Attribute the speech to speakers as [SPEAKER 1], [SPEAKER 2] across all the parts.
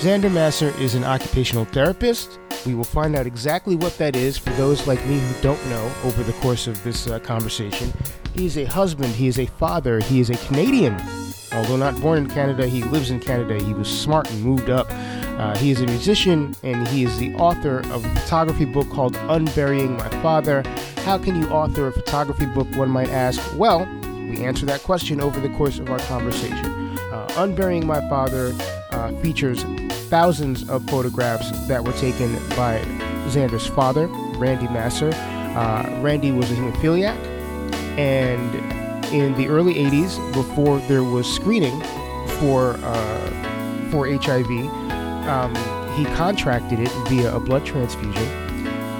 [SPEAKER 1] Xander Masser is an occupational therapist. We will find out exactly what that is for those like me who don't know over the course of this uh, conversation. He is a husband, he is a father, he is a Canadian. Although not born in Canada, he lives in Canada. He was smart and moved up. Uh, he is a musician and he is the author of a photography book called Unburying My Father. How can you author a photography book, one might ask? Well, we answer that question over the course of our conversation. Uh, Unburying My Father uh, features thousands of photographs that were taken by Xander's father, Randy Masser. Uh, Randy was a hemophiliac, and in the early 80s, before there was screening for uh, for HIV, um, he contracted it via a blood transfusion,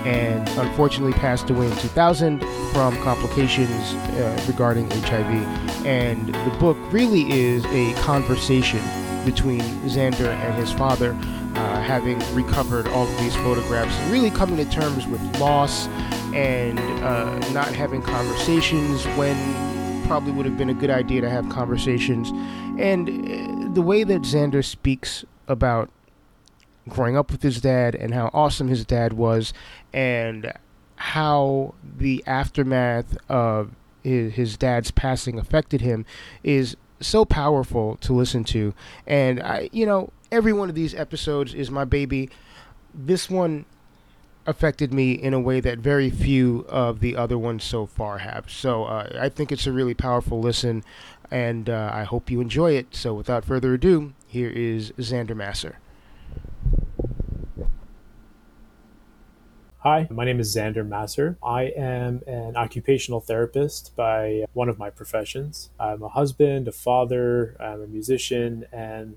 [SPEAKER 1] and unfortunately passed away in 2000 from complications uh, regarding HIV. And the book really is a conversation between Xander and his father, uh, having recovered all of these photographs, really coming to terms with loss and uh, not having conversations when probably would have been a good idea to have conversations. And uh, the way that Xander speaks about growing up with his dad and how awesome his dad was, and how the aftermath of his, his dad's passing affected him is so powerful to listen to. And I, you know, every one of these episodes is my baby. This one affected me in a way that very few of the other ones so far have. So uh, I think it's a really powerful listen, and uh, I hope you enjoy it. So without further ado, here is Xander Masser.
[SPEAKER 2] Hi, my name is Xander Masser. I am an occupational therapist by one of my professions. I'm a husband, a father, I'm a musician, and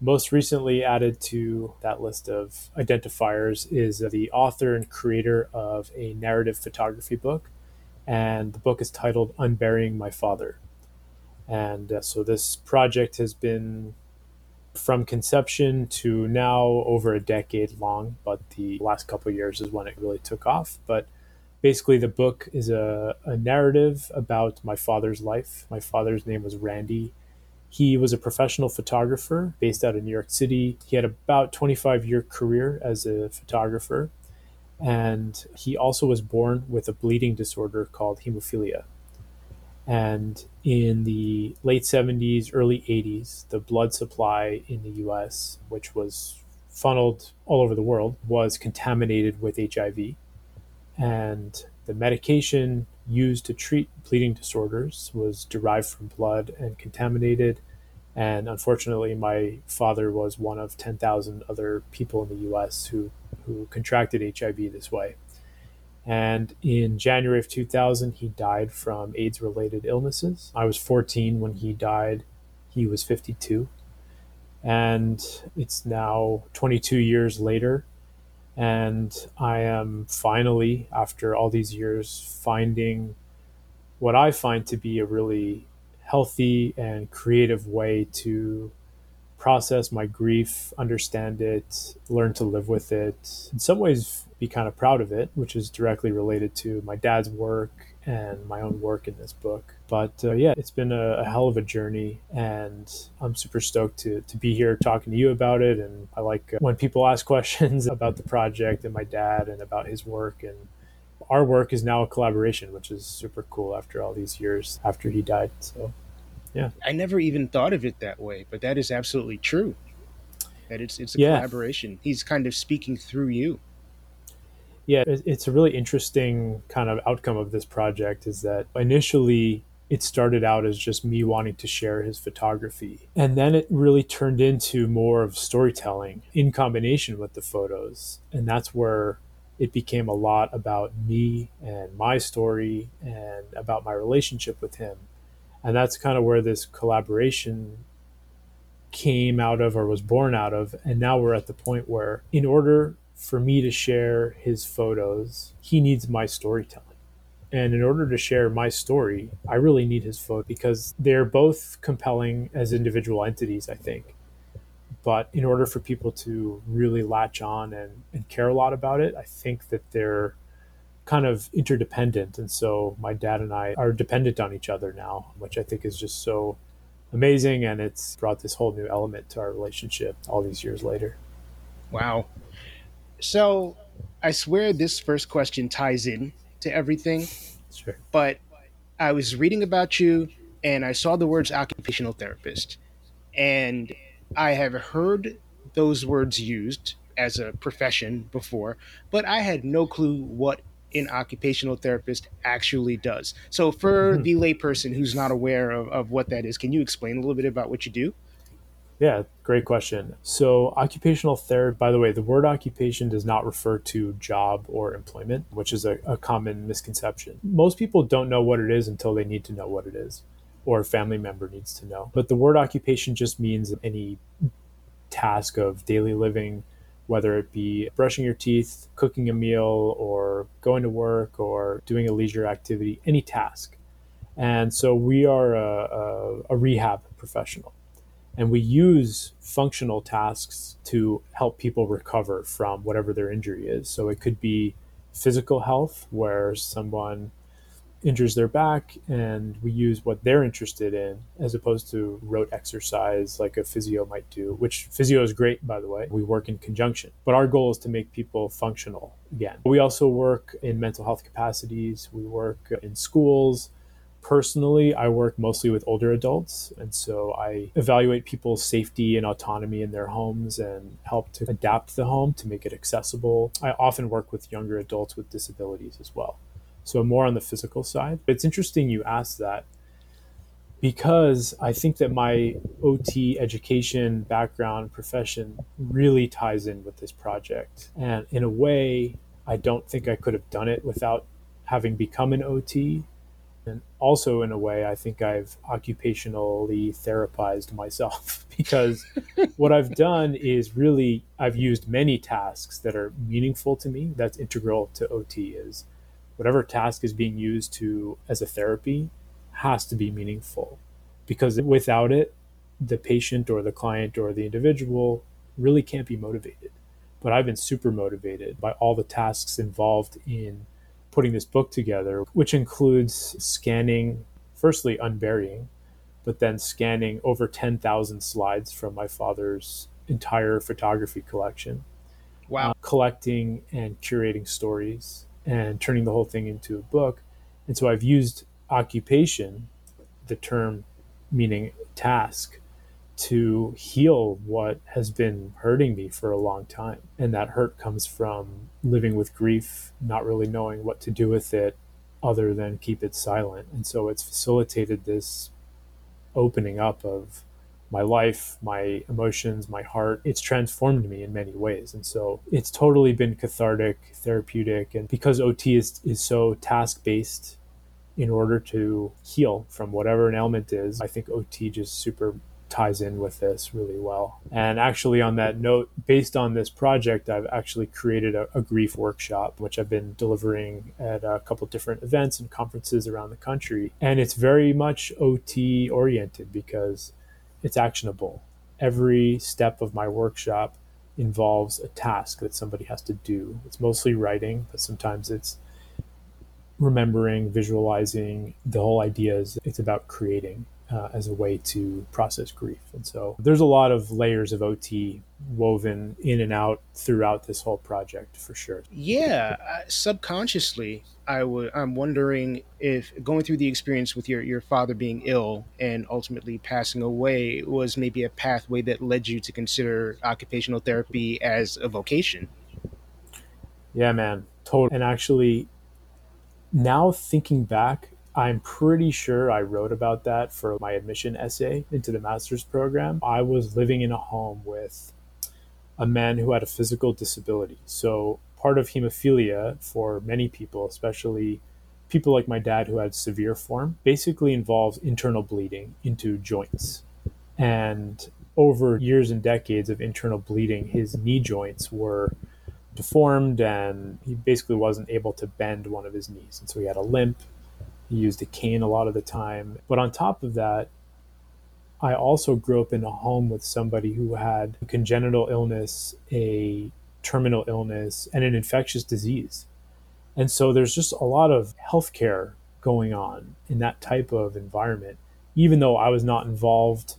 [SPEAKER 2] most recently added to that list of identifiers is the author and creator of a narrative photography book. And the book is titled Unburying My Father. And uh, so this project has been from conception to now over a decade long, but the last couple years is when it really took off. But basically, the book is a, a narrative about my father's life. My father's name was Randy. He was a professional photographer based out of New York City. He had about 25 year career as a photographer. And he also was born with a bleeding disorder called hemophilia. And in the late 70s, early 80s, the blood supply in the US, which was funneled all over the world, was contaminated with HIV. And the medication used to treat bleeding disorders was derived from blood and contaminated. And unfortunately, my father was one of 10,000 other people in the US who, who contracted HIV this way. And in January of 2000, he died from AIDS related illnesses. I was 14 when he died. He was 52. And it's now 22 years later. And I am finally, after all these years, finding what I find to be a really healthy and creative way to process my grief, understand it, learn to live with it. In some ways, be kind of proud of it, which is directly related to my dad's work and my own work in this book. But uh, yeah, it's been a, a, hell of a journey, and I'm super stoked to, to be here talking to you about it. And I like uh, when people ask questions about the project and my dad and about his work. And our work is now a collaboration, which is super cool after all these years after he died. So yeah.
[SPEAKER 1] I never even thought of it that way, but that is absolutely true. That it's it's a yeah. collaboration. He's kind of speaking through you.
[SPEAKER 2] Yeah, it's a really interesting kind of outcome of this project is that initially it started out as just me wanting to share his photography. And then it really turned into more of storytelling in combination with the photos. And that's where it became a lot about me and my story and about my relationship with him. And that's kind of where this collaboration came out of or was born out of. And now we're at the point where, in order for me to share his photos, he needs my storytelling. And in order to share my story, I really need his photo because they're both compelling as individual entities, I think. But in order for people to really latch on and, and care a lot about it, I think that they're kind of interdependent. And so my dad and I are dependent on each other now, which I think is just so amazing. And it's brought this whole new element to our relationship all these years later.
[SPEAKER 1] Wow. So I swear this first question ties in to everything.
[SPEAKER 2] Sure.
[SPEAKER 1] But I was reading about you and I saw the words occupational therapist. And I have heard those words used as a profession before, but I had no clue what an occupational therapist actually does. So, for mm-hmm. the layperson who's not aware of, of what that is, can you explain a little bit about what you do?
[SPEAKER 2] Yeah, great question. So, occupational therapy, by the way, the word occupation does not refer to job or employment, which is a, a, common misconception. Most people don't know what it is until they need to know what it is, or a family member needs to know. But the word occupation just means any task of daily living whether it be brushing your teeth, cooking a meal, or going to work, or doing a leisure activity, any task. And so we are a, a, a, rehab professional. And we use functional tasks to help people recover from whatever their injury is. So it could be physical health, where someone injures their back and we use what they're interested in as opposed to rote exercise like a physio might do which physio is great by the way. We work in conjunction. But our goal is to make people functional again. We also work in mental health capacities. We work in schools personally i work mostly with older adults and so i evaluate people's safety and autonomy in their homes and help to adapt the home to make it accessible i often work with younger adults with disabilities as well so more on the physical side. It's interesting you asked that because I think that my OT education background profession really ties in with this project. And in a way, I don't think I could have done it without having become an OT. And also, in a way, I think I've occupationally therapized myself because what I've done is really, I've used many tasks that are meaningful to me. That's integral to OT is whatever task is being used to as a therapy has to be meaningful because without it the patient or the client or the individual really can't be motivated but i've been super motivated by all the tasks involved in putting this book together which includes scanning firstly unburying but then scanning over 10,000 slides from my father's entire photography collection
[SPEAKER 1] wow uh,
[SPEAKER 2] collecting and curating stories and turning the whole thing into a book. And so I've used occupation, the term meaning task, to heal what has been hurting me for a long time. And that hurt comes from living with grief, not really knowing what to do with it other than keep it silent. And so it's facilitated this opening up of my life, my emotions, my heart. It's transformed me in many ways. And so it's totally been cathartic, therapeutic. And because OT is, is so task based in order to heal from whatever an ailment is, I think OT just super ties in with this really well. And actually, on that note, based on this project, I've actually created a, a grief workshop, which I've been delivering at a couple different events and conferences around the country. And it's very much OT oriented because it's actionable. Every step of my workshop involves a task that somebody has to do. It's mostly writing, but sometimes it's remembering, visualizing. The whole idea is it's about creating uh, as a way to process grief. And so there's a lot of layers of OT woven in and out throughout this whole project for sure.
[SPEAKER 1] Yeah, uh, subconsciously, I would. I'm wondering if going through the experience with your your father being ill and ultimately passing away was maybe a pathway that led you to consider occupational therapy as a vocation.
[SPEAKER 2] Yeah, man, totally. And actually, now thinking back, I'm pretty sure I wrote about that for my admission essay into the master's program. I was living in a home with a man who had a physical disability. So, part of hemophilia for many people, especially people like my dad who had severe form, basically involves internal bleeding into joints. And over years and decades of internal bleeding, his knee joints were deformed and he basically wasn't able to bend one of his knees. And so he had a limp he used a cane a lot of the time. But on top of that, I also grew up in a home with somebody who had a congenital illness, a terminal illness, and an infectious disease. And so there's just a lot of healthcare going on in that type of environment, even though I was not involved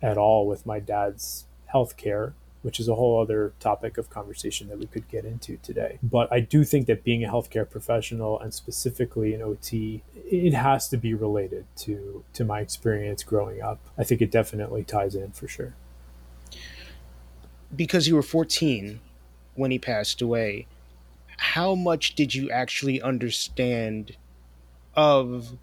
[SPEAKER 2] at all with my dad's healthcare which is a whole other topic of conversation that we could get into today. But I do think that being a healthcare professional and specifically an OT, it has to be related to to my experience growing up. I think it definitely ties in for sure.
[SPEAKER 1] Because you were 14 when he passed away, how much did you actually understand of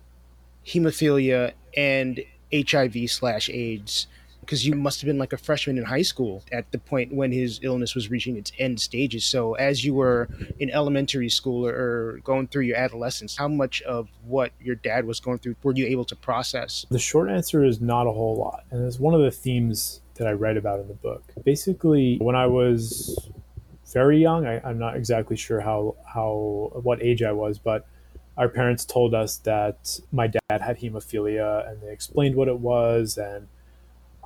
[SPEAKER 1] hemophilia and HIV slash AIDS because you must have been like a freshman in high school at the point when his illness was reaching its end stages. So, as you were in elementary school or, going through your adolescence, how much of what your dad was going through were you able to process?
[SPEAKER 2] The short answer is not a whole lot. And it's one of the themes that I write about in the book. Basically, when I was very young, I, I'm not exactly sure how, how what age I was, but our parents told us that my dad had hemophilia and they explained what it was and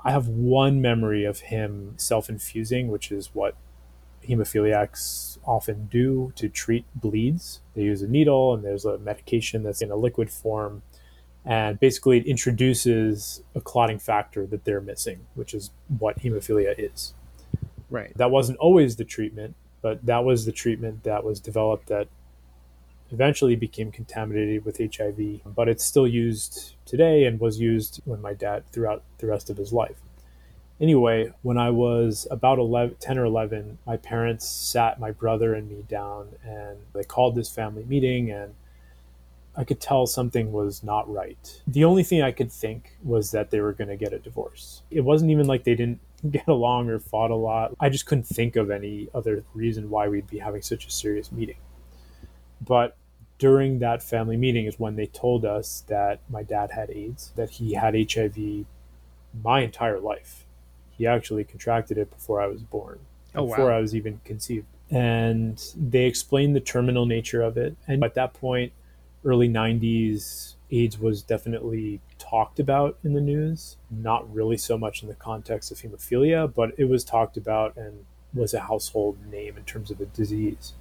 [SPEAKER 2] I have one memory of him self infusing, which is what hemophiliacs often do to treat bleeds. They use a needle and there's a medication that's in a liquid form. And basically, it introduces a clotting factor that they're missing, which is what hemophilia is.
[SPEAKER 1] Right.
[SPEAKER 2] That wasn't always the treatment, but that was the treatment that was developed that eventually became contaminated with HIV, but it's still used today and was used when my dad throughout the rest of his life. Anyway, when I was about 11, 10 or 11, my parents sat my brother and me down and they called this family meeting and I could tell something was not right. The only thing I could think was that they were going to get a divorce. It wasn't even like they didn't get along or fought a lot. I just couldn't think of any other reason why we'd be having such a serious meeting. But during that family meeting is when they told us that my dad had AIDS, that he had HIV my entire life. He actually contracted it before I was born, oh, before wow. I was even conceived. And they explained the terminal nature of it. And at that point, early 90s, AIDS was definitely talked about in the news, not really so much in the context of hemophilia, but it was talked about and was a household name in terms of the disease.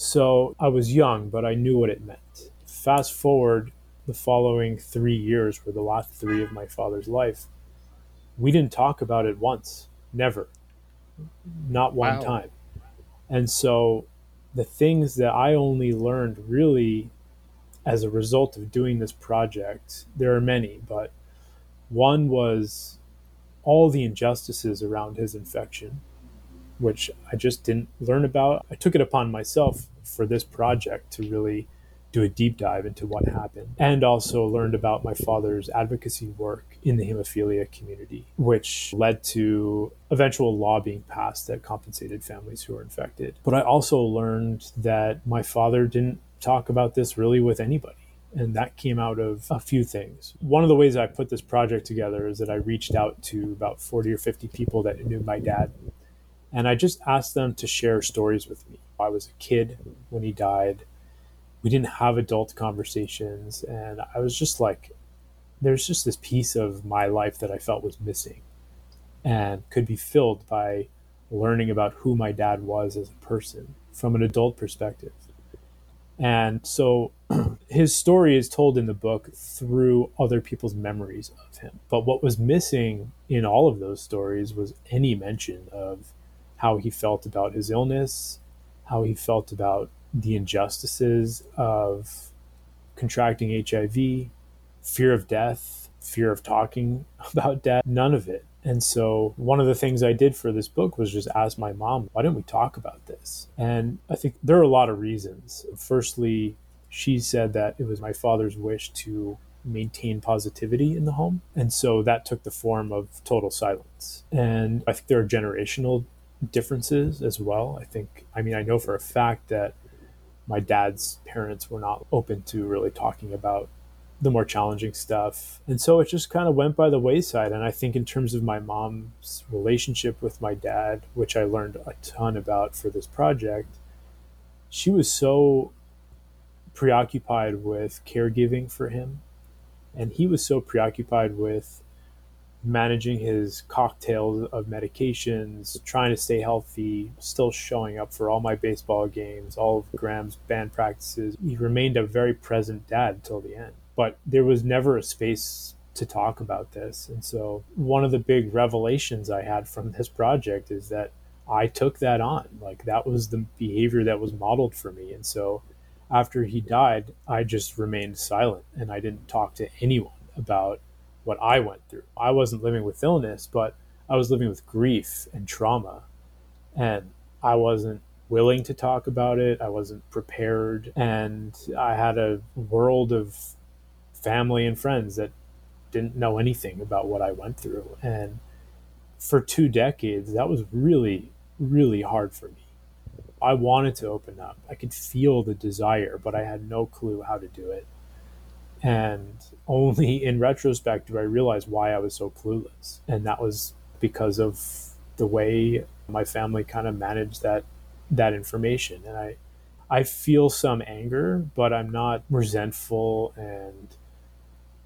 [SPEAKER 2] So I was young, but I knew what it meant. Fast forward the following three years were the last three of my father's life. We didn't talk about it once, never, not one wow. time. And so the things that I only learned really as a result of doing this project, there are many, but one was all the injustices around his infection which I just didn't learn about. I took it upon myself for this project to really do a deep dive into what happened and also learned about my father's advocacy work in the hemophilia community, which led to eventual law being passed that compensated families who were infected. But I also learned that my father didn't talk about this really with anybody. And that came out of a few things. One of the ways I put this project together is that I reached out to about 40 or 50 people that knew my dad and I just asked them to share stories with me. I was a kid when he died. We didn't have adult conversations. And I was just like, there's just this piece of my life that I felt was missing and could be filled by learning about who my dad was as a person from an adult perspective. And so his story is told in the book through other people's memories of him. But what was missing in all of those stories was any mention of how he felt about his illness, how he felt about the injustices of contracting HIV, fear of death, fear of talking about death, none of it. And so, one of the things I did for this book was just ask my mom, why didn't we talk about this? And I think there are a lot of reasons. Firstly, she said that it was my father's wish to maintain positivity in the home. And so that took the form of total silence. And I think there are generational differences as well. I think, I mean, I know for a fact that my dad's parents were not open to really talking about the more challenging stuff. And so it just kind of went by the wayside. And I think, in terms of my mom's relationship with my dad, which I learned a ton about for this project, she was so preoccupied with caregiving for him. And he was so preoccupied with managing his cocktails of medications, trying to stay healthy, still showing up for all my baseball games, all of Graham's band practices. He remained a very present dad until the end. But there was never a space to talk about this. And so one of the big revelations I had from this project is that I took that on. Like that was the behavior that was modeled for me. And so after he died, I just remained silent and I didn't talk to anyone about what I went through. I wasn't living with illness, but I was living with grief and trauma. And I wasn't willing to talk about it. I wasn't prepared. And I had a world of family and friends that didn't know anything about what I went through. And for two decades, that was really, really hard for me. I wanted to open up. I could feel the desire, but I had no clue how to do it. And only in retrospect do I realize why I was so clueless. And that was because of the way my family kind of managed that that information. And I I feel some anger, but I'm not resentful and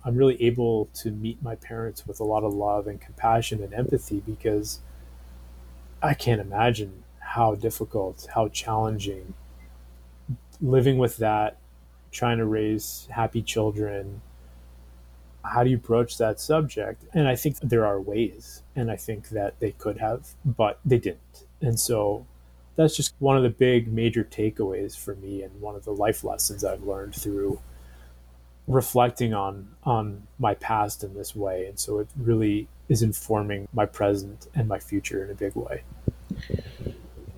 [SPEAKER 2] I'm really able to meet my parents with a lot of love and compassion and empathy because I can't imagine how difficult, how challenging living with that trying to raise happy children how do you broach that subject? And i think there are ways and i think that they could have but they didn't. And so that's just one of the big major takeaways for me and one of the life lessons i've learned through reflecting on on my past in this way. And so it really is informing my present and my future in a big way.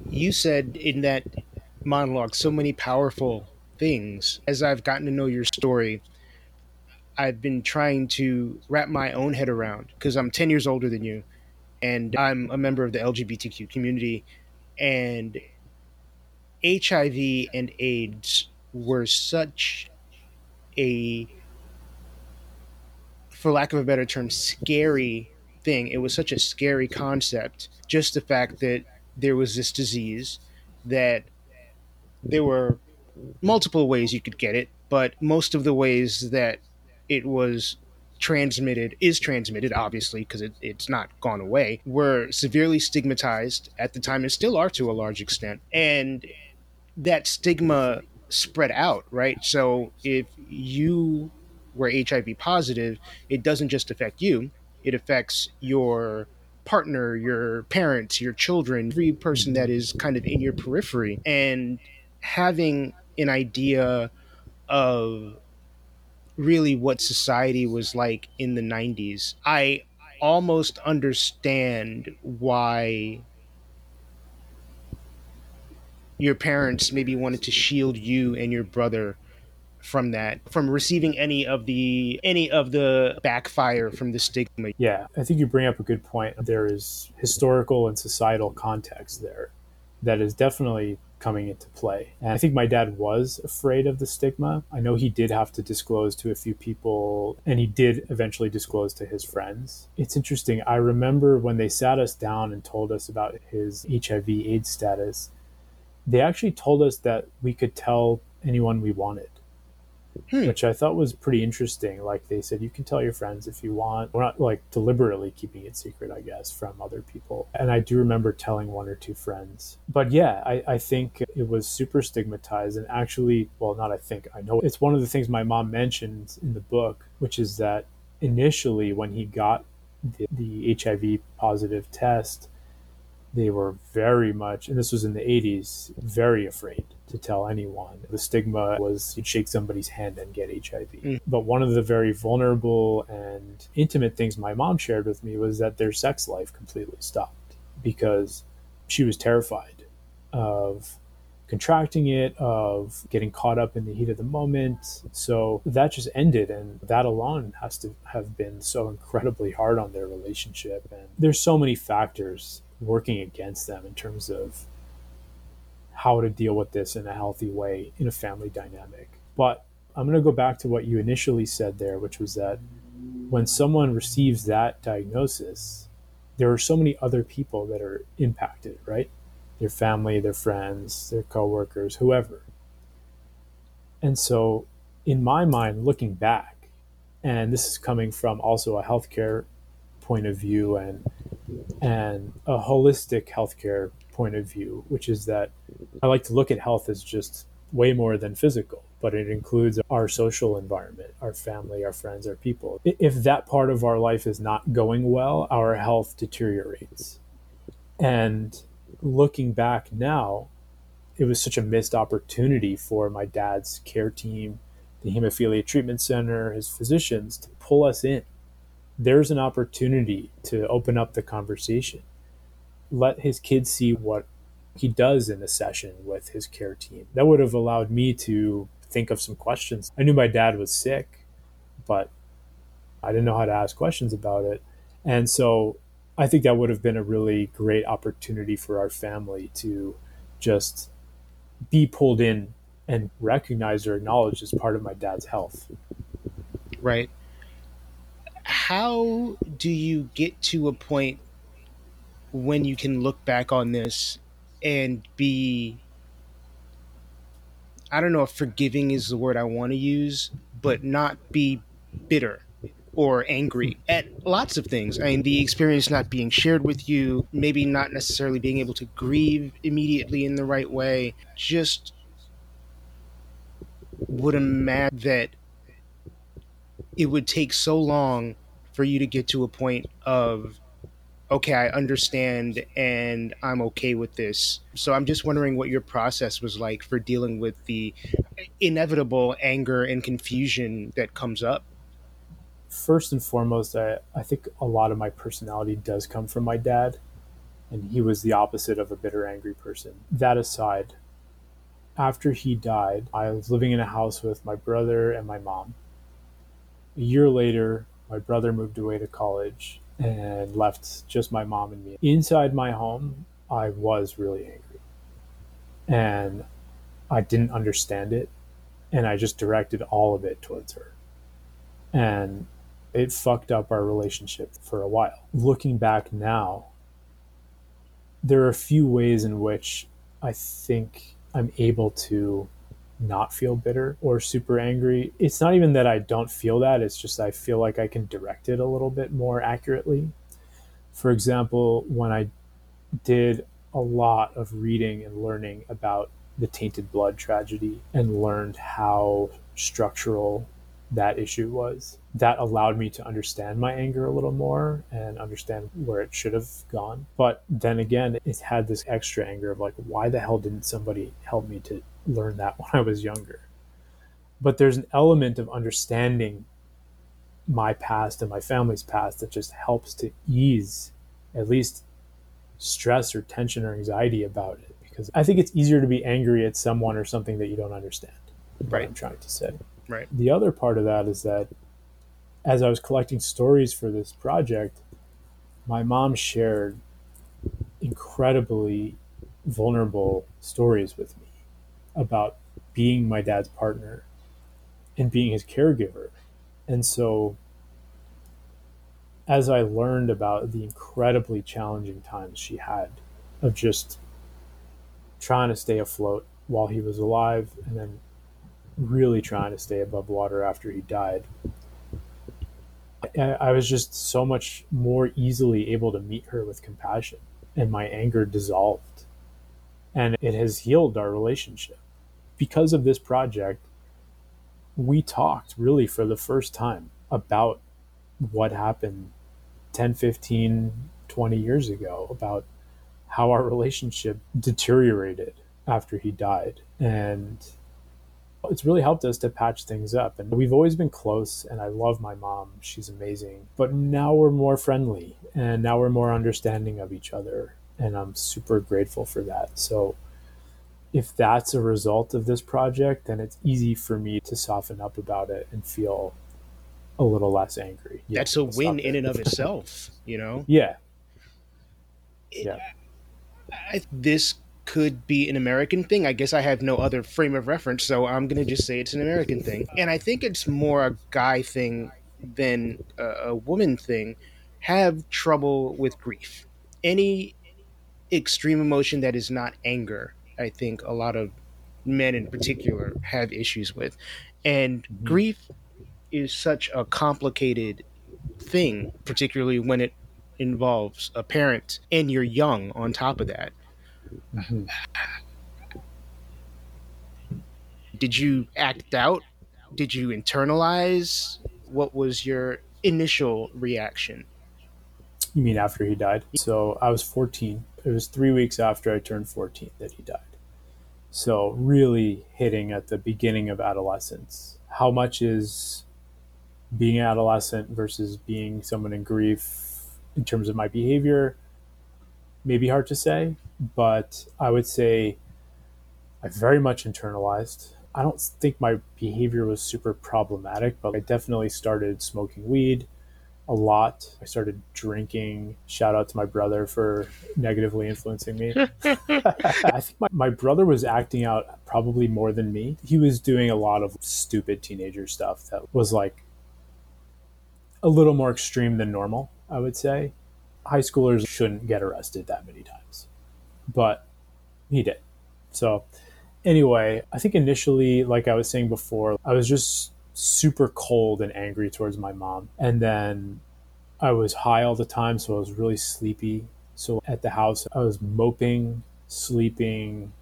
[SPEAKER 1] You said in that monologue so many powerful things as I've gotten to know your story. I've been trying to wrap my own head around because I'm 10 years older than you and I'm a member of the LGBTQ community and HIV and AIDS were such a for lack of a better term scary thing. It was such a scary concept just the fact that there was this disease that there were multiple ways you could get it, but most of the ways that it was transmitted is transmitted obviously because it, it's not gone away were severely stigmatized at the time and still are to a large extent and that stigma spread out right? So if you were hiv positive it doesn't just affect you it affects your partner your parents your children every person that is kind of in your periphery and having an idea of really what society was like in the 90s. I almost understand why your parents maybe wanted to shield you and your brother from that from receiving any of the any of the backfire from the stigma
[SPEAKER 2] yeah i think you bring up a good point there is historical and societal context there that is definitely coming into play. And I think my dad was afraid of the stigma. I know he did have to disclose to a few people, and he did eventually disclose to his friends. It's interesting. I remember when they sat us down and told us about his HIV AIDS status, they actually told us that we could tell anyone we wanted. Hmm. which I thought was pretty interesting. Like they said, you can tell your friends if you want. We're not like deliberately keeping it secret, I guess, from other people. And I do remember telling one or two friends. But yeah, I, I think it was super stigmatized. And actually, well, not I think, I know it's one of the things my mom mentioned in the book, which is that initially when he got the, the HIV positive test, they were very much, and this was in the 80s, very afraid to tell anyone. The stigma was you'd shake somebody's hand and get HIV. Mm. But one of the very vulnerable and intimate things my mom shared with me was that their sex life completely stopped because she was terrified of contracting it, of getting caught up in the heat of the moment. So that just ended. And that alone has to have been so incredibly hard on their relationship. And there's so many factors working against them in terms of how to deal with this in a healthy way in a family dynamic. But I'm going to go back to what you initially said there, which was that when someone receives that diagnosis, there are so many other people that are impacted, right? Their family, their friends, their coworkers, whoever. And so, in my mind, looking back, and this is coming from also a healthcare point of view and and a holistic healthcare point of view, which is that I like to look at health as just way more than physical, but it includes our social environment, our family, our friends, our people. If that part of our life is not going well, our health deteriorates. And looking back now, it was such a missed opportunity for my dad's care team, the hemophilia treatment center, his physicians to pull us in there's an opportunity to open up the conversation. Let his kids see what he does in a session with his care team. That would have allowed me to think of some questions. I knew my dad was sick, but I didn't know how to ask questions about it. And so I think that would have been a really great opportunity for our family to just be pulled in and recognized or acknowledged as part of my dad's health.
[SPEAKER 1] Right how do you get to a point when you can look back on this and be I don't know if forgiving is the word I want to use, but not be bitter or angry at lots of things. I mean, the experience not being shared with you, maybe not necessarily being able to grieve immediately in the right way. Just would imagine that it would take so long for you to get to a point of okay, I understand and I'm okay with this. So I'm just wondering what your process was like for dealing with the inevitable anger and confusion that comes up.
[SPEAKER 2] First and foremost, I, I think a lot of my personality does come from my dad, and he was the opposite of a bitter, angry person. That aside, after he died, I was living in a house with my brother and my mom. A year later, my brother moved away to college and left just my mom and me. Inside my home, I was really angry. And I didn't understand it. And I just directed all of it towards her. And it fucked up our relationship for a while. Looking back now, there are a few ways in which I think I'm able to not feel bitter or super angry. It's not even that I don't feel that, it's just I feel like I can direct it a little bit more accurately. For example, when I did a lot of reading and learning about the tainted blood tragedy and learned how structural that issue was. That allowed me to understand my anger a little more and understand where it should have gone. But then again, it had this extra anger of like, why the hell didn't somebody help me to learn that when I was younger? But there's an element of understanding my past and my family's past that just helps to ease at least stress or tension or anxiety about it. Because I think it's easier to be angry at someone or something that you don't understand. Right. I'm trying to say.
[SPEAKER 1] Right.
[SPEAKER 2] The other part of that is that as I was collecting stories for this project, my mom shared incredibly vulnerable stories with me about being my dad's partner and being his caregiver. And so as I learned about the incredibly challenging times she had of just trying to stay afloat while he was alive and then really trying to stay above water after he died. I was just so much more easily able to meet her with compassion, and my anger dissolved. And it has healed our relationship. Because of this project, we talked really for the first time about what happened 10, 15, 20 years ago, about how our relationship deteriorated after he died. And it's really helped us to patch things up. And we've always been close, and I love my mom. She's amazing. But now we're more friendly, and now we're more understanding of each other. And I'm super grateful for that. So, if that's a result of this project, then it's easy for me to soften up about it and feel a little less angry.
[SPEAKER 1] Yeah, that's a win in and of itself, you know?
[SPEAKER 2] Yeah.
[SPEAKER 1] yeah. I, this could be an American thing. I guess I have no other frame of reference, so I'm going to just say it's an American thing. And I think it's more a guy thing than a, a woman thing. Have trouble with grief. Any extreme emotion that is not anger, I think a lot of men in particular have issues with. And mm-hmm. grief is such a complicated thing, particularly when it involves a parent and you're young on top of that. Mm-hmm. Did you act out? Did you internalize? What was your initial reaction?
[SPEAKER 2] You mean after he died? So I was 14. It was three weeks after I turned 14 that he died. So, really hitting at the beginning of adolescence. How much is being adolescent versus being someone in grief in terms of my behavior? Maybe hard to say but I would say I very much internalized. I don't think my behavior was super problematic, but I definitely started smoking weed a lot. I started drinking. Shout out to my brother for negatively influencing me. I think my, my brother was acting out probably more than me. He was doing a lot of stupid teenager stuff that was like a little more extreme than normal, I would say. High schoolers shouldn't get arrested that many times but he did. So, anyway, I think initially, like I was saying before, I was just super cold and angry towards my mom. And then I was high all the time, so I was really sleepy. So at the house, I was moping, sleeping,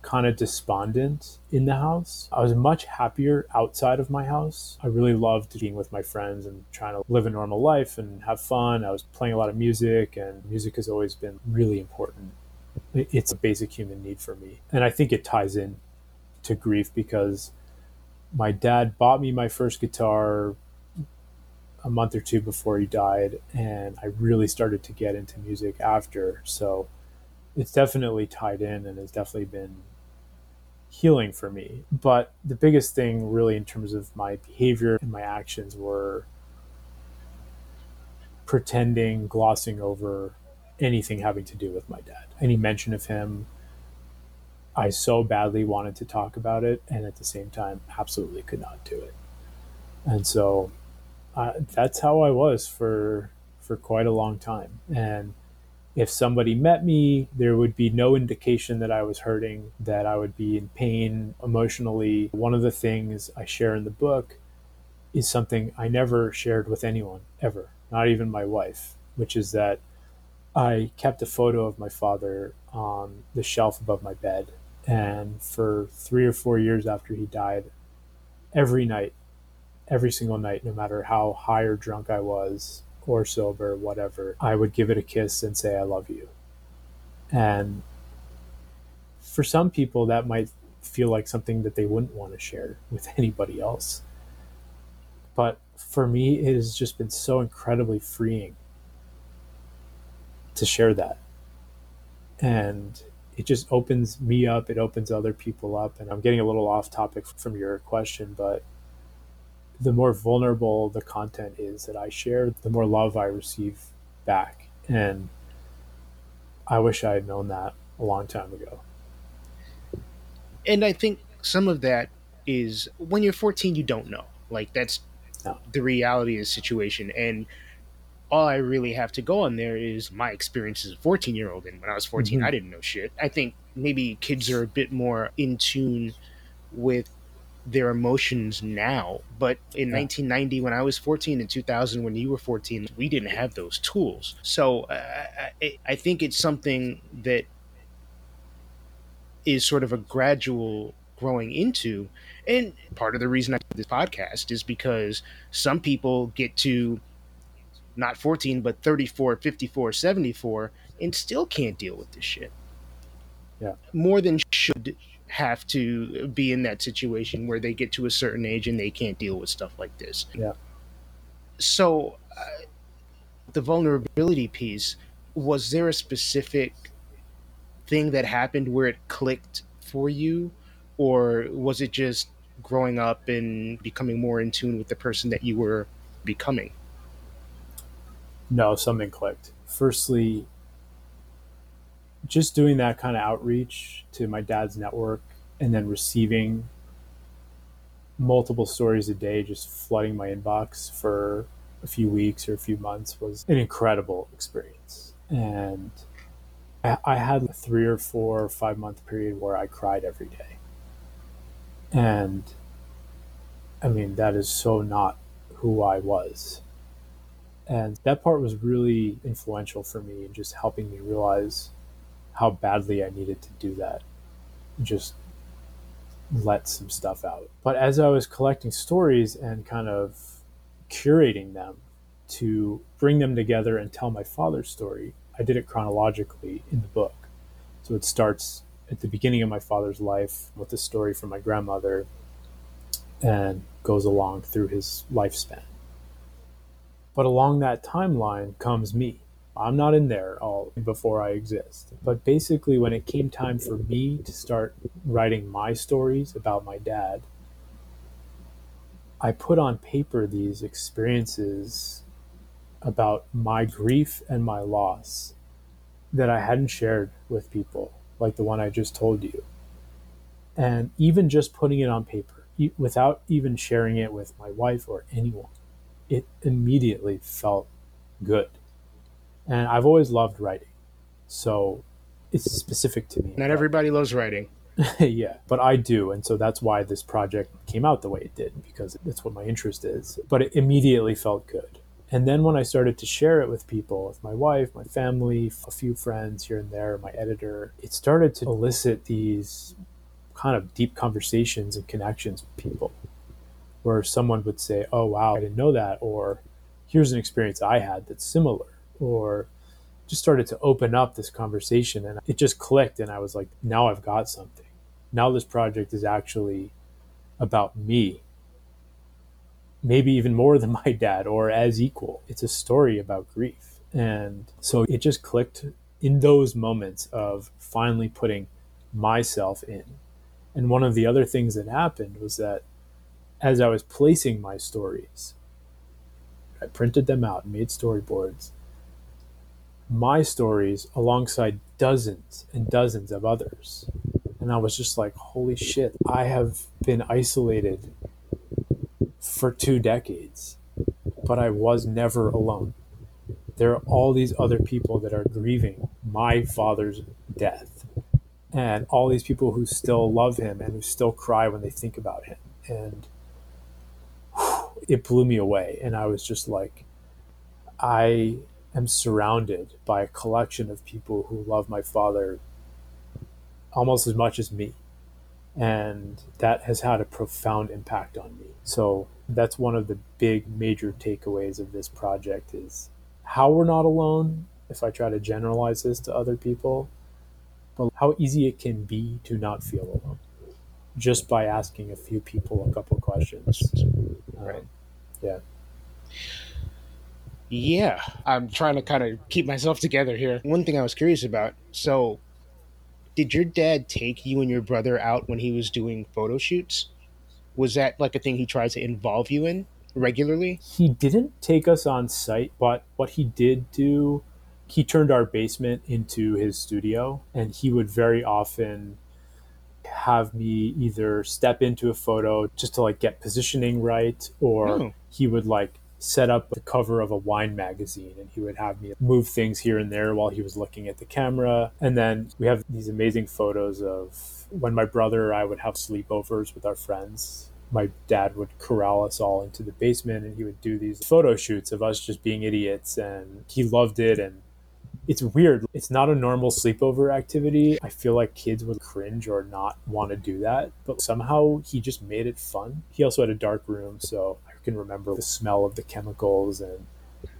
[SPEAKER 2] kind of despondent in the house. I was much happier outside of my house. I really loved being with my friends and trying to live a normal life and have fun. I was playing a lot of music, and music has always been really important it's a basic human need for me. And I think it ties in to grief because my dad bought me my first guitar a month or two before he died and I really started to get into music after. So it's definitely tied in and has definitely been healing for me. But the biggest thing really in terms of my behavior and my actions were pretending, glossing over anything having to do with my dad. Any mention of him, I so badly wanted to talk about it, and at the same time, absolutely could not do it. And so uh, that's how I was for for quite a long time. And if somebody met me, there would be no indication that I was hurting, that I would be in pain emotionally. One of the things I share in the book is something I never shared with anyone ever, not even my wife, which is that I kept a photo of my father on the shelf above my bed. And for three or four years after he died, every night, every single night, no matter how high or drunk I was, or sober, whatever, I would give it a kiss and say, I love you. And for some people, that might feel like something that they wouldn't want to share with anybody else. But for me, it has just been so incredibly freeing to share that. And it just opens me up, it opens other people up. And I'm getting a little off topic from your question, but the more vulnerable the content is that I share, the more love I receive back. And I wish I had known that a long time ago.
[SPEAKER 1] And I think some of that is when you're 14, you don't know. Like, that's no. the reality of the situation. And all I really have to go on there is my experience as a 14 year old. And when I was 14, mm-hmm. I didn't know shit. I think maybe kids are a bit more in tune with their emotions now. But in
[SPEAKER 2] Yeah.
[SPEAKER 1] 1990, when I was 14, in 2000, when you were 14, we didn't have those tools. So uh, I, I think it's something that is sort of a gradual growing into. And part of the reason I do this podcast is because some people get to not 14, but 34, 54, 74, and still can't deal with this shit.
[SPEAKER 2] Yeah.
[SPEAKER 1] More than should have to be in that situation where they get to a certain age and they can't deal with stuff like this.
[SPEAKER 2] Yeah.
[SPEAKER 1] So, uh, the vulnerability piece, was there a specific thing that happened where it clicked for you? Or was it just growing up and becoming more in tune with the person that you were becoming?
[SPEAKER 2] No, something clicked. Firstly, just doing that kind of outreach to my dad's network and then receiving multiple stories a day, just flooding my inbox for a few weeks or a few months was an incredible experience. And I, had a three or four or five month period where I cried every day. And I mean, that is so not who I was. And that part was really influential for me in just helping me realize how badly I needed to do that. Just let some stuff out. But as I was collecting stories and kind of curating them to bring them together and tell my father's story, I did it chronologically in the book. So it starts at the beginning of my father's life with a story from my grandmother and goes along through his lifespan. But along that timeline comes me. I'm not in there all before I exist. But basically, when it came time for me to start writing my stories about my dad, I put on paper these experiences about my grief and my loss that I hadn't shared with people, like the one I just told you. And even just putting it on paper, without even sharing it with my wife or anyone, it immediately felt good. And I've always loved writing. So it's specific to me.
[SPEAKER 1] Not everybody loves writing.
[SPEAKER 2] yeah, but I do. And so that's why this project came out the way it did, because that's what my interest is. But it immediately felt good. And then when I started to share it with people, with my wife, my family, a few friends here and there, my editor, it started to elicit these kind of deep conversations and connections with people where someone would say, Oh, wow, I didn't know that. Or here's an experience I had that's similar. Or just started to open up this conversation and it just clicked. And I was like, Now I've got something. Now this project is actually about me maybe even more than my dad or as equal. It's a story about grief. And so it just clicked in those moments of finally putting myself in. And one of the other things that happened was that as I was placing my stories, I printed them out, and made storyboards. My stories alongside dozens and dozens of others. And I was just like, holy shit, I have been isolated for two decades, but I was never alone. There are all these other people that are grieving my father's death, and all these people who still love him and who still cry when they think about him. And it blew me away. And I was just like, I am surrounded by a collection of people who love my father almost as much as me. And that has had a profound impact on me. So that's one of the big major takeaways of this project is how we're not alone if i try to generalize this to other people but how easy it can be to not feel alone just by asking a few people a couple questions
[SPEAKER 1] Right.
[SPEAKER 2] Um, yeah
[SPEAKER 1] Yeah, I'm trying to kind of keep myself together here. One thing I was curious about so, did your dad take you and your brother out when he was doing photo shoots? Was that like a thing he tried to involve you in regularly?
[SPEAKER 2] he didn't take us on site, but what he did do, he turned our basement into his studio, and he would very often have me either step into a photo just to like get positioning right, or
[SPEAKER 1] Oh.
[SPEAKER 2] he would like set up the cover of a wine magazine and he would have me move things here and there while he was looking at the camera. And then we have these amazing photos of when my brother or I would have sleepovers with our friends my dad would corral us all into the basement and he would do these photo shoots of us just being idiots and he loved it and it's weird. It's not a normal sleepover activity. I feel like kids would cringe or not want to do that, but somehow he just made it fun. He also had a dark room, so I can remember the smell of the chemicals and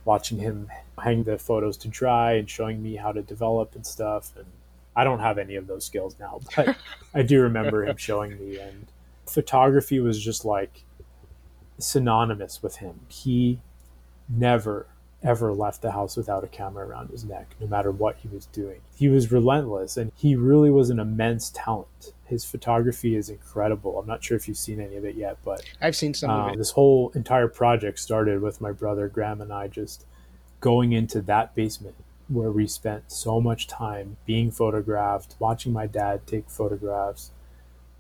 [SPEAKER 2] watching him hang the photos to dry and showing me how to develop and stuff. And I don't have any of those skills now, but I do remember him showing me. And photography was just like synonymous with him. He never ever left the house without a camera around his neck, no matter what he was doing. He was relentless and he really was an immense talent. His photography is incredible. I'm not sure if you've seen any of it yet, but
[SPEAKER 1] I've seen some um, of it.
[SPEAKER 2] This whole entire project started with my brother Graham and I just going into that basement where we spent so much time being photographed, watching my dad take photographs,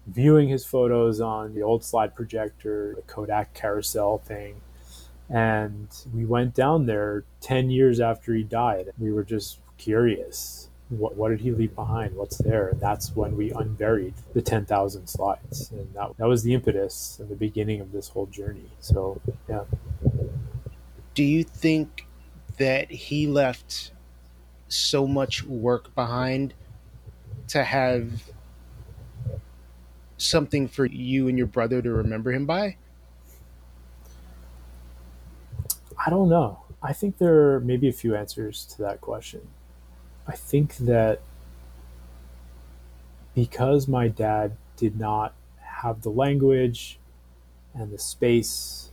[SPEAKER 2] viewing his photos on the old slide projector, the Kodak carousel thing and we went down there 10 years after he died. We were just curious. What, what did he leave behind? What's there? And that's when we unburied the 10,000 slides. And that, that was the impetus and the beginning of this whole journey. So, yeah.
[SPEAKER 1] Do you think that he left so much work behind to have something for you and your brother to remember him by?
[SPEAKER 2] I don't know. I think there are maybe a few answers to that question. I think that because my dad did not have the language and the space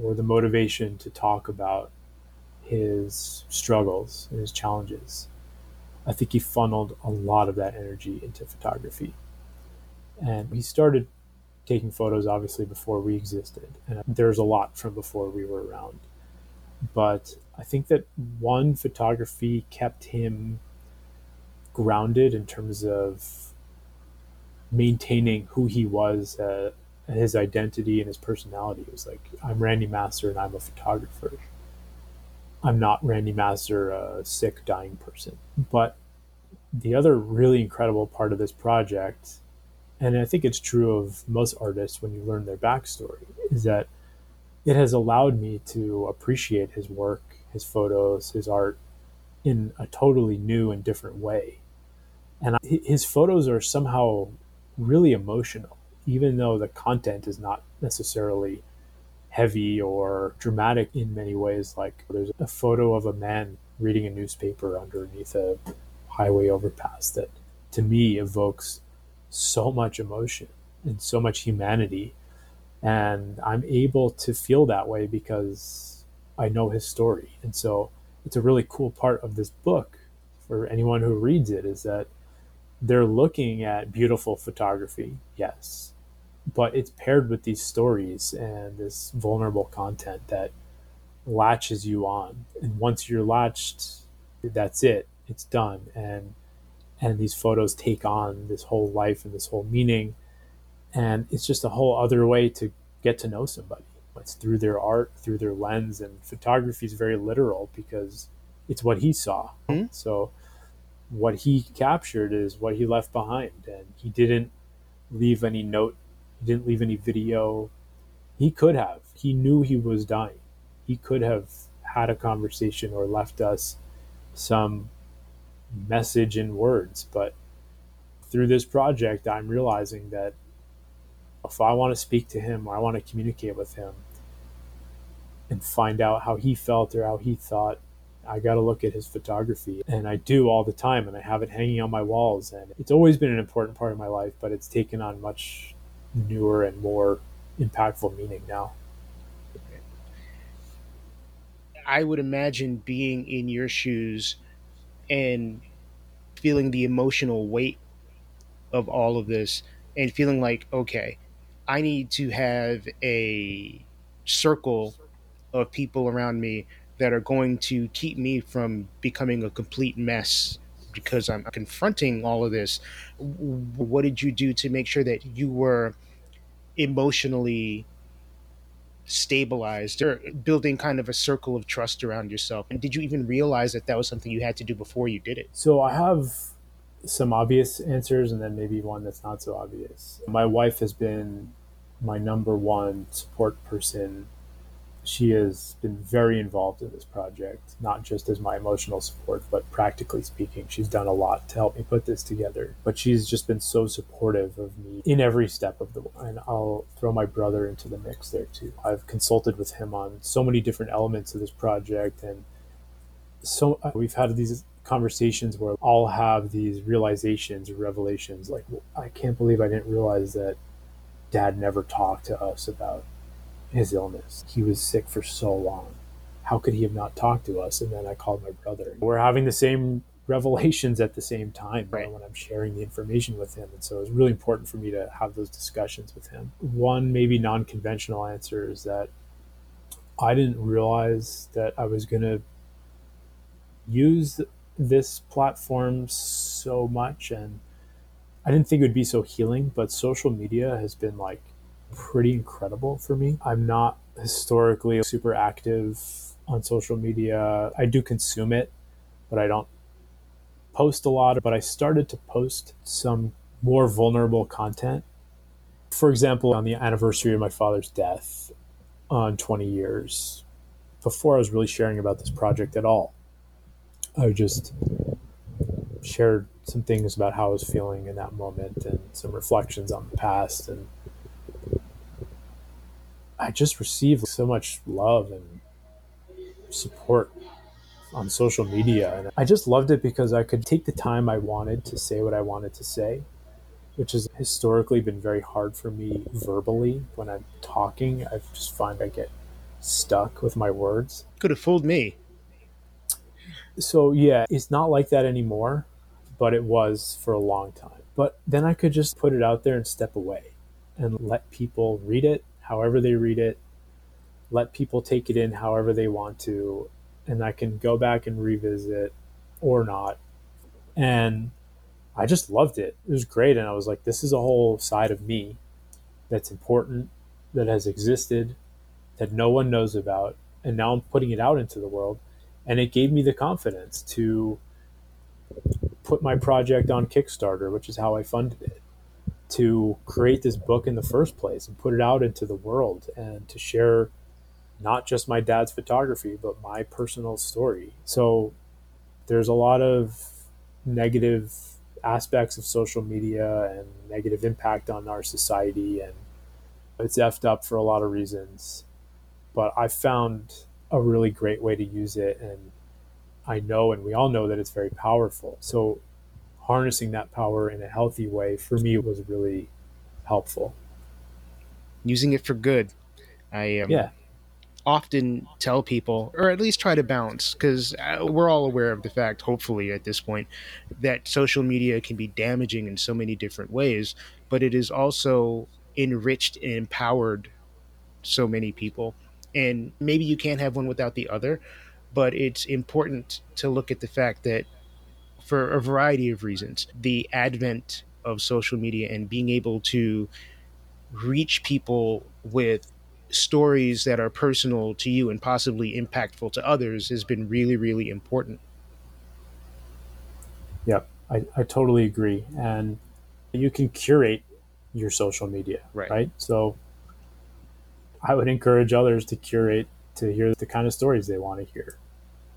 [SPEAKER 2] or the motivation to talk about his struggles and his challenges, I think he funneled a lot of that energy into photography. And he started taking photos obviously before we existed. And there's a lot from before we were around. But i think that one photography kept him grounded in terms of maintaining who he was uh, his identity and his personality. It was like i'm Randy Masser and i'm a photographer. I'm not Randy Masser a sick dying person. But the other really incredible part of this project and I think it's true of most artists when you learn their backstory, is that it has allowed me to appreciate his work, his photos, his art in a totally new and different way. And his photos are somehow really emotional, even though the content is not necessarily heavy or dramatic in many ways. Like there's a photo of a man reading a newspaper underneath a highway overpass that to me evokes so much emotion and so much humanity. And I'm able to feel that way because I know his story. And so it's a really cool part of this book for anyone who reads it is that they're looking at beautiful photography, yes, but it's paired with these stories and this vulnerable content that latches you on. And once you're latched, that's it, it's done. And and these photos take on this whole life and this whole meaning. And it's just a whole other way to get to know somebody. It's through their art through their lens and photography is very literal because it's what he saw. Mm-hmm. so what he captured is what he left behind and he didn't leave any note he didn't leave any video. He could have. He knew he was dying. He could have had a conversation or left us some message in words. But through this project, I'm realizing that if I want to speak to him or I want to communicate with him and find out how he felt or how he thought, I got to look at his photography. And I do all the time, and I have it hanging on my walls. And it's always been an important part of my life, but it's taken on much newer and more impactful meaning now.
[SPEAKER 1] I would imagine being in your shoes and feeling the emotional weight of all of this and feeling like, okay, I need to have a circle of people around me that are going to keep me from becoming a complete mess because I'm confronting all of this. What did you do to make sure that you were emotionally stabilized or building kind of a circle of trust around yourself? And did you even realize that that was something you had to do before you did it?
[SPEAKER 2] So i have some obvious answers and then maybe one that's not so obvious. My wife has been my number one support person she has been very involved in this project, not just as my emotional support, but practically speaking, she's done a lot to help me put this together. But she's just been so supportive of me in every step of the way. And I'll throw my brother into the mix there too. I've consulted with him on so many different elements of this project. And so uh, we've had these conversations where I'll have these realizations or revelations like, I can't believe I didn't realize that dad never talked to us about his illness. He was sick for so long. How could he have not talked to us? And then I called my brother. We're having the same revelations at the same time right. when I'm sharing the information with him. And so it was really important for me to have those discussions with him. One maybe non conventional answer is that I didn't realize that I was going to use this platform so much and I didn't think it would be so healing, but social media has been like pretty incredible for me. I'm not historically super active on social media. I do consume it, but I don't post a lot. But I started to post some more vulnerable content. For example, on the anniversary of my father's death on 20 years, before I was really sharing about this project at all, I just shared some things about how I was feeling in that moment and some reflections on the past and I just received so much love and support on social media. And I just loved it because I could take the time I wanted to say what I wanted to say, which has historically been very hard for me verbally when I'm talking. I just find I get stuck with my words.
[SPEAKER 1] Could have fooled me.
[SPEAKER 2] So, yeah, it's not like that anymore, but it was for a long time. But then I could just put it out there and step away and let people read it however they read it, let people take it in however they want to, and I can go back and revisit or not. And I just loved it. It was great. And I was like, this is a whole side of me that's important, that has existed, that no one knows about. And now I'm putting it out into the world. And it gave me the confidence to put my project on Kickstarter, which is how I funded it to create this book in the first place and put it out into the world and to share not just my dad's photography, but my personal story. So there's a lot of negative aspects of social media and negative impact on our society and it's effed up for a lot of reasons. But I found a really great way to use it and I know and we all know that it's very powerful. So harnessing that power in a healthy way for me was really helpful.
[SPEAKER 1] Using it for good. I um, yeah. often tell people, or at least try to balance, because uh, we're all aware of the fact, hopefully at this point, that social media can be damaging in so many different ways, but it is also enriched and empowered so many people. And maybe you can't have one without the other, but it's important to look at the fact that for a variety of reasons. The advent of social media and being able to reach people with stories that are personal to you and possibly impactful to others has been really, really important.
[SPEAKER 2] Yep, I, I totally agree. And you can curate your social media, right. right? So I would encourage others to curate to hear the kind of stories they want to hear.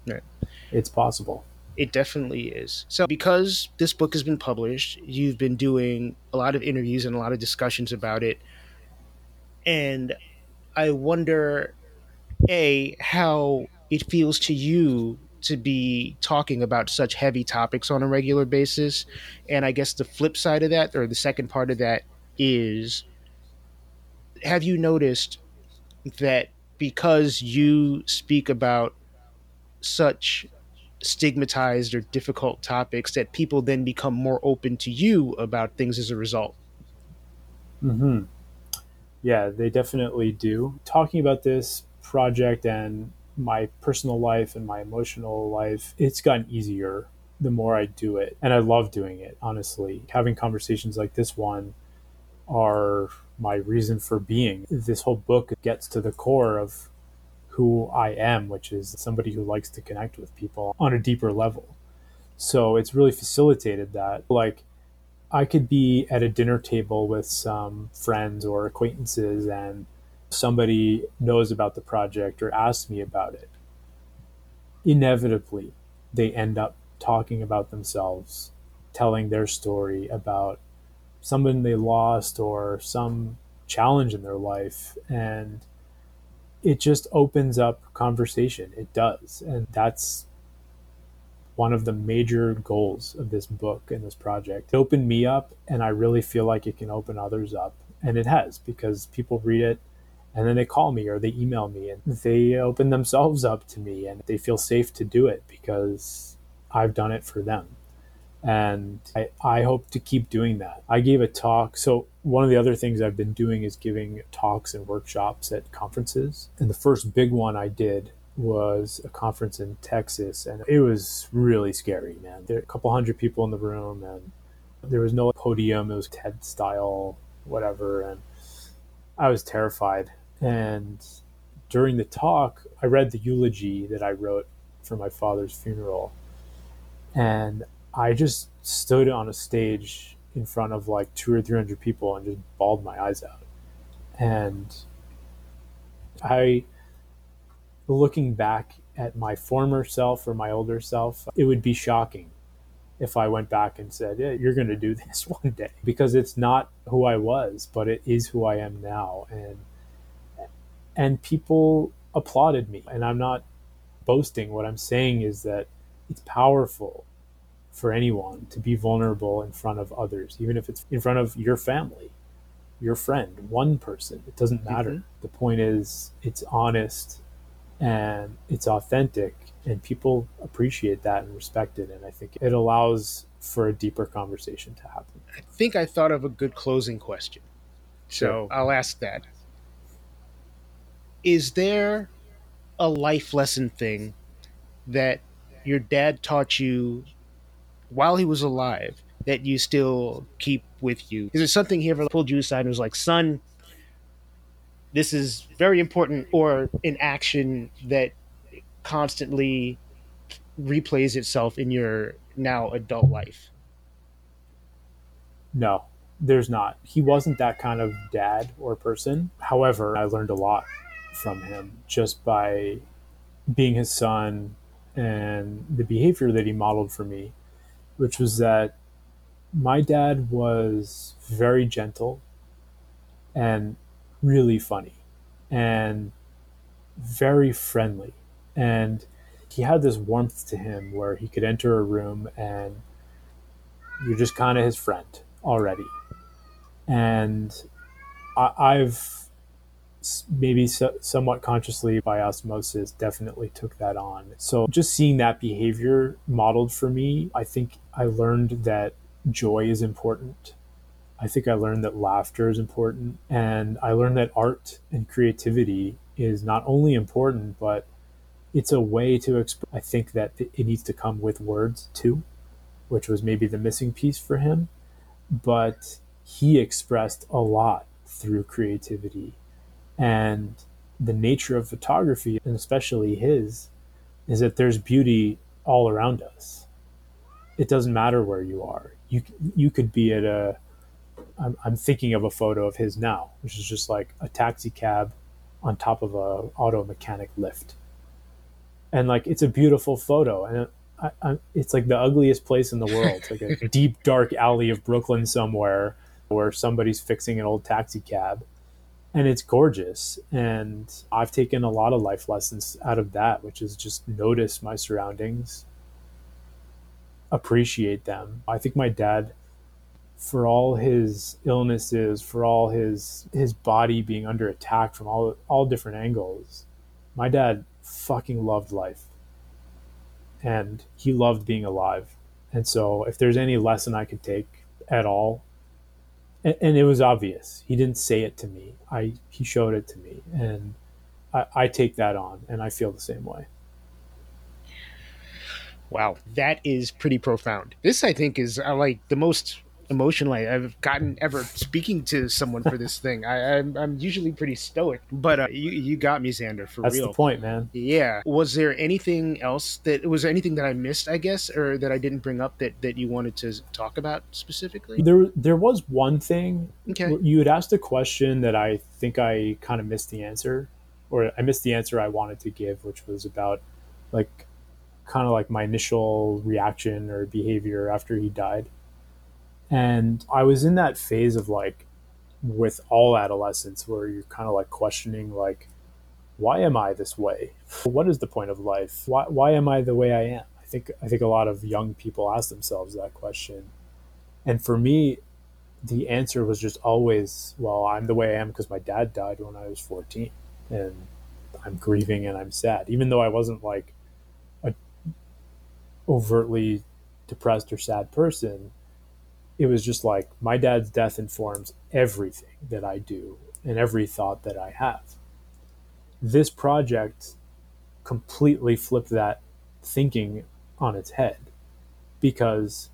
[SPEAKER 2] Right. It's possible.
[SPEAKER 1] It definitely is. So, because this book has been published, you've been doing a lot of interviews and a lot of discussions about it. And I wonder, A, how it feels to you to be talking about such heavy topics on a regular basis. And I guess the flip side of that, or the second part of that, is have you noticed that because you speak about such stigmatized or difficult topics that people then become more open to you about things as a result.
[SPEAKER 2] Hmm. Yeah, they definitely do. Talking about this project and my personal life and my emotional life, it's gotten easier the more I do it, and I love doing it. Honestly, having conversations like this one are my reason for being. This whole book gets to the core of who I am, which is somebody who likes to connect with people on a deeper level. So it's really facilitated that. Like I could be at a dinner table with some friends or acquaintances and somebody knows about the project or asks me about it. Inevitably, they end up talking about themselves, telling their story about someone they lost or some challenge in their life. And it just opens up conversation. It does. And that's one of the major goals of this book and this project. It opened me up, and I really feel like it can open others up. And it has because people read it and then they call me or they email me and they open themselves up to me and they feel safe to do it because I've done it for them. And I, I hope to keep doing that. I gave a talk. So, one of the other things I've been doing is giving talks and workshops at conferences. And the first big one I did was a conference in Texas, and it was really scary, man. There were a couple hundred people in the room, and there was no podium. It was TED style, whatever, and I was terrified. And during the talk, I read the eulogy that I wrote for my father's funeral, and I just stood on a stage in front of like two or three hundred people and just bawled my eyes out. And I looking back at my former self or my older self, it would be shocking if I went back and said, yeah, you're going to do this one day because it's not who I was, but it is who I am now. And, and people applauded me and I'm not boasting. What I'm saying is that it's powerful for anyone to be vulnerable in front of others, even if it's in front of your family, your friend, one person. It doesn't matter. Mm-hmm. The point is, it's honest and it's authentic and people appreciate that and respect it and i think it allows for a deeper conversation to happen
[SPEAKER 1] i think i thought of a good closing question so i'll ask that is there a life lesson thing that your dad taught you while he was alive that you still keep with you. Is there something he ever pulled you aside and was like son this is very important or an action that constantly replays itself in your now adult life?
[SPEAKER 2] No there's not. He wasn't that kind of dad or person. However i learned a lot from him just by being his son and the behavior that he modeled for me which was that my dad was very gentle and really funny and very friendly. And he had this warmth to him where he could enter a room and you're just kind of his friend already. And I, have maybe so, somewhat consciously by osmosis definitely took that on. So just seeing that behavior modeled for me, I think I learned that joy is important I think I learned that laughter is important. And I learned that art and creativity is not only important, but it's a way to express. I think that it needs to come with words too, which was maybe the missing piece for him. But he expressed a lot through creativity. And the nature of photography, and especially his, is that there's beauty all around us. It doesn't matter where you are. You, you could be at a I'm, I'm thinking of a photo of his now, which is just like a taxi cab on top of a auto mechanic lift, and like it's a beautiful photo, and I, I, it's like the ugliest place in the world, it's like a deep dark alley of Brooklyn somewhere where somebody's fixing an old taxi cab, and it's gorgeous. And I've taken a lot of life lessons out of that, which is just notice my surroundings, appreciate them. I think my dad for all his illnesses, for all his his body being under attack from all all different angles, my dad fucking loved life. And he loved being alive. And so if there's any lesson I could take at all, and, and it was obvious. He didn't say it to me. I he showed it to me. And I, I take that on and I feel the same way.
[SPEAKER 1] Wow, that is pretty profound. This I think is uh, like the most emotional I've gotten ever speaking to someone for this thing. I, I'm, I'm usually pretty stoic, but uh, you you got me, Xander, for
[SPEAKER 2] That's
[SPEAKER 1] real.
[SPEAKER 2] the point, man.
[SPEAKER 1] Yeah. Was there anything else that was there anything that I missed, I guess, or that I didn't bring up that that you wanted to talk about specifically?
[SPEAKER 2] There, there was one thing.
[SPEAKER 1] Okay.
[SPEAKER 2] You had asked a question that I think I kind of missed the answer, or I missed the answer I wanted to give, which was about like kind of like my initial reaction or behavior after he died. And I was in that phase of like, with all adolescents, where you're kind of like questioning, like, why am I this way? What is the point of life? Why, why am I the way I am? I think I think a lot of young people ask themselves that question. And for me, the answer was just always, well, I'm the way I am because my dad died when I was 14 and I'm grieving and I'm sad, even though I wasn't like a overtly depressed or sad person. It was just like my dad's death informs everything that I do and every thought that I have. This project completely flipped that thinking on its head because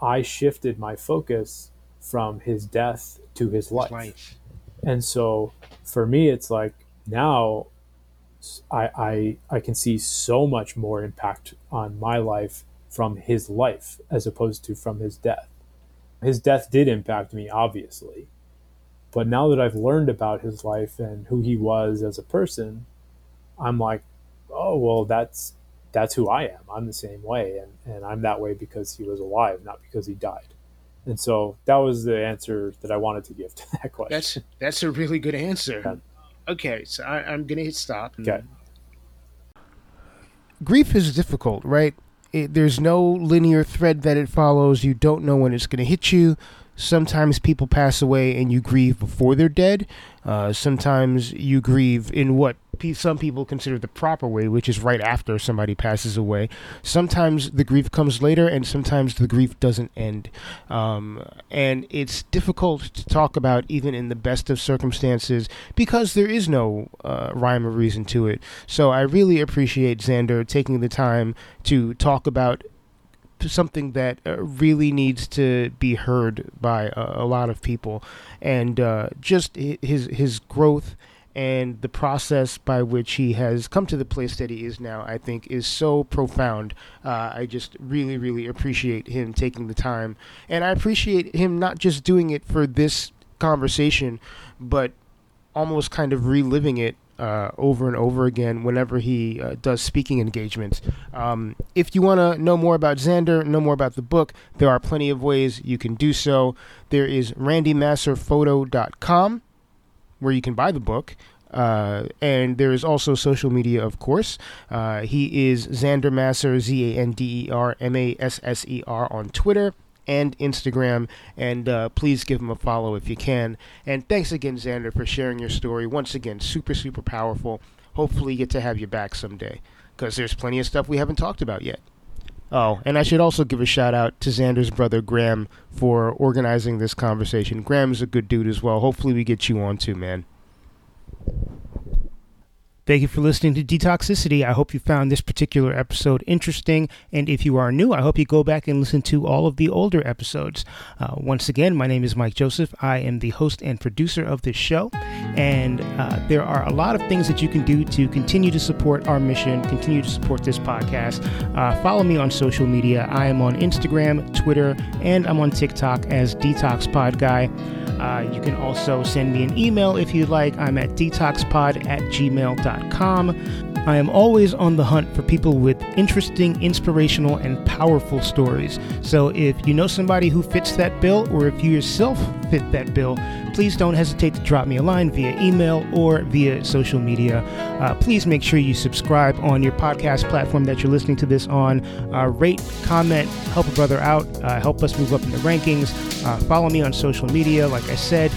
[SPEAKER 2] I shifted my focus from his death to his life.
[SPEAKER 1] Life.
[SPEAKER 2] And so for me, it's like now I, I, I can see so much more impact on my life from his life as opposed to from his death. His death did impact me, obviously. But now that I've learned about his life and who he was as a person, I'm like, oh, well, that's that's who I am. I'm the same way. And, and I'm that way because he was alive, not because he died. And so that was the answer that I wanted to give to that question.
[SPEAKER 1] That's that's a really good answer.
[SPEAKER 2] Yeah.
[SPEAKER 1] Okay, so I, I'm gonna hit stop.
[SPEAKER 2] Okay.
[SPEAKER 1] Grief is difficult, right? It, there's no linear thread that it follows. You don't know when it's gonna hit you. Sometimes people pass away and you grieve before they're dead. Uh, sometimes you grieve in what pe- some people consider the proper way, which is right after somebody passes away. Sometimes the grief comes later, and sometimes the grief doesn't end. Um, and it's difficult to talk about even in the best of circumstances because there is no uh, rhyme or reason to it. So I really appreciate Xander taking the time to talk about something that uh, really needs to be heard by a, a lot of people, and uh, just his his growth and the process by which he has come to the place that he is now, I think, is so profound. Uh, I just really, really appreciate him taking the time, and I appreciate him not just doing it for this conversation, but almost kind of reliving it uh, over and over again whenever he uh, does speaking engagements. Um, if you want to know more about Xander, know more about the book, there are plenty of ways you can do so. There is randymasserphoto.com where you can buy the book. Uh, and there is also social media, of course. Uh, he is Xander Masser, Z A N D E R M A S S E R on Twitter and Instagram. And uh, please give him a follow if you can. And thanks again, Xander, for sharing your story. Once again, super, super powerful. Hopefully, get to have you back someday because there's plenty of stuff we haven't talked about yet. Oh, and I should also give a shout out to Xander's brother Graham for organizing this conversation. Graham's a good dude as well. Hopefully, we get you on too, man. Thank you for listening to Detoxicity. I hope you found this particular episode interesting. And if you are new, I hope you go back and listen to all of the older episodes. Uh, once again, my name is Mike Joseph. I am the host and producer of this show. And uh, there are a lot of things that you can do to continue to support our mission, continue to support this podcast. Uh, follow me on social media. I am on Instagram, Twitter, and I'm on TikTok as Detox Pod Guy. Uh, you can also send me an email if you'd like. I'm at detoxpod at gmail.com. I am always on the hunt for people with interesting, inspirational, and powerful stories. So if you know somebody who fits that bill, or if you yourself fit that bill, please don't hesitate to drop me a line via email or via social media. Uh, please make sure you subscribe on your podcast platform that you're listening to this on. Uh, rate, comment, help a brother out, uh, help us move up in the rankings. Uh, follow me on social media, like I said.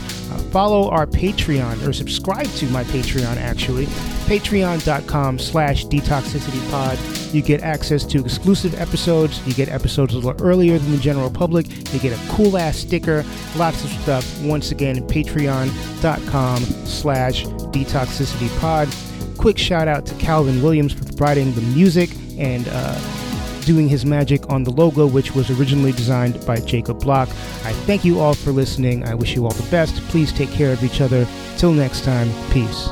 [SPEAKER 1] Follow our Patreon or subscribe to my Patreon actually. Patreon.com slash detoxicitypod. You get access to exclusive episodes. You get episodes a little earlier than the general public. You get a cool ass sticker, lots of stuff. Once again, patreon.com slash detoxicitypod. Quick shout out to Calvin Williams for providing the music and uh, doing his magic on the logo, which was originally designed by Jacob Block. I thank you all for listening. I wish you all the best. Please take care of each other. Till next time, peace.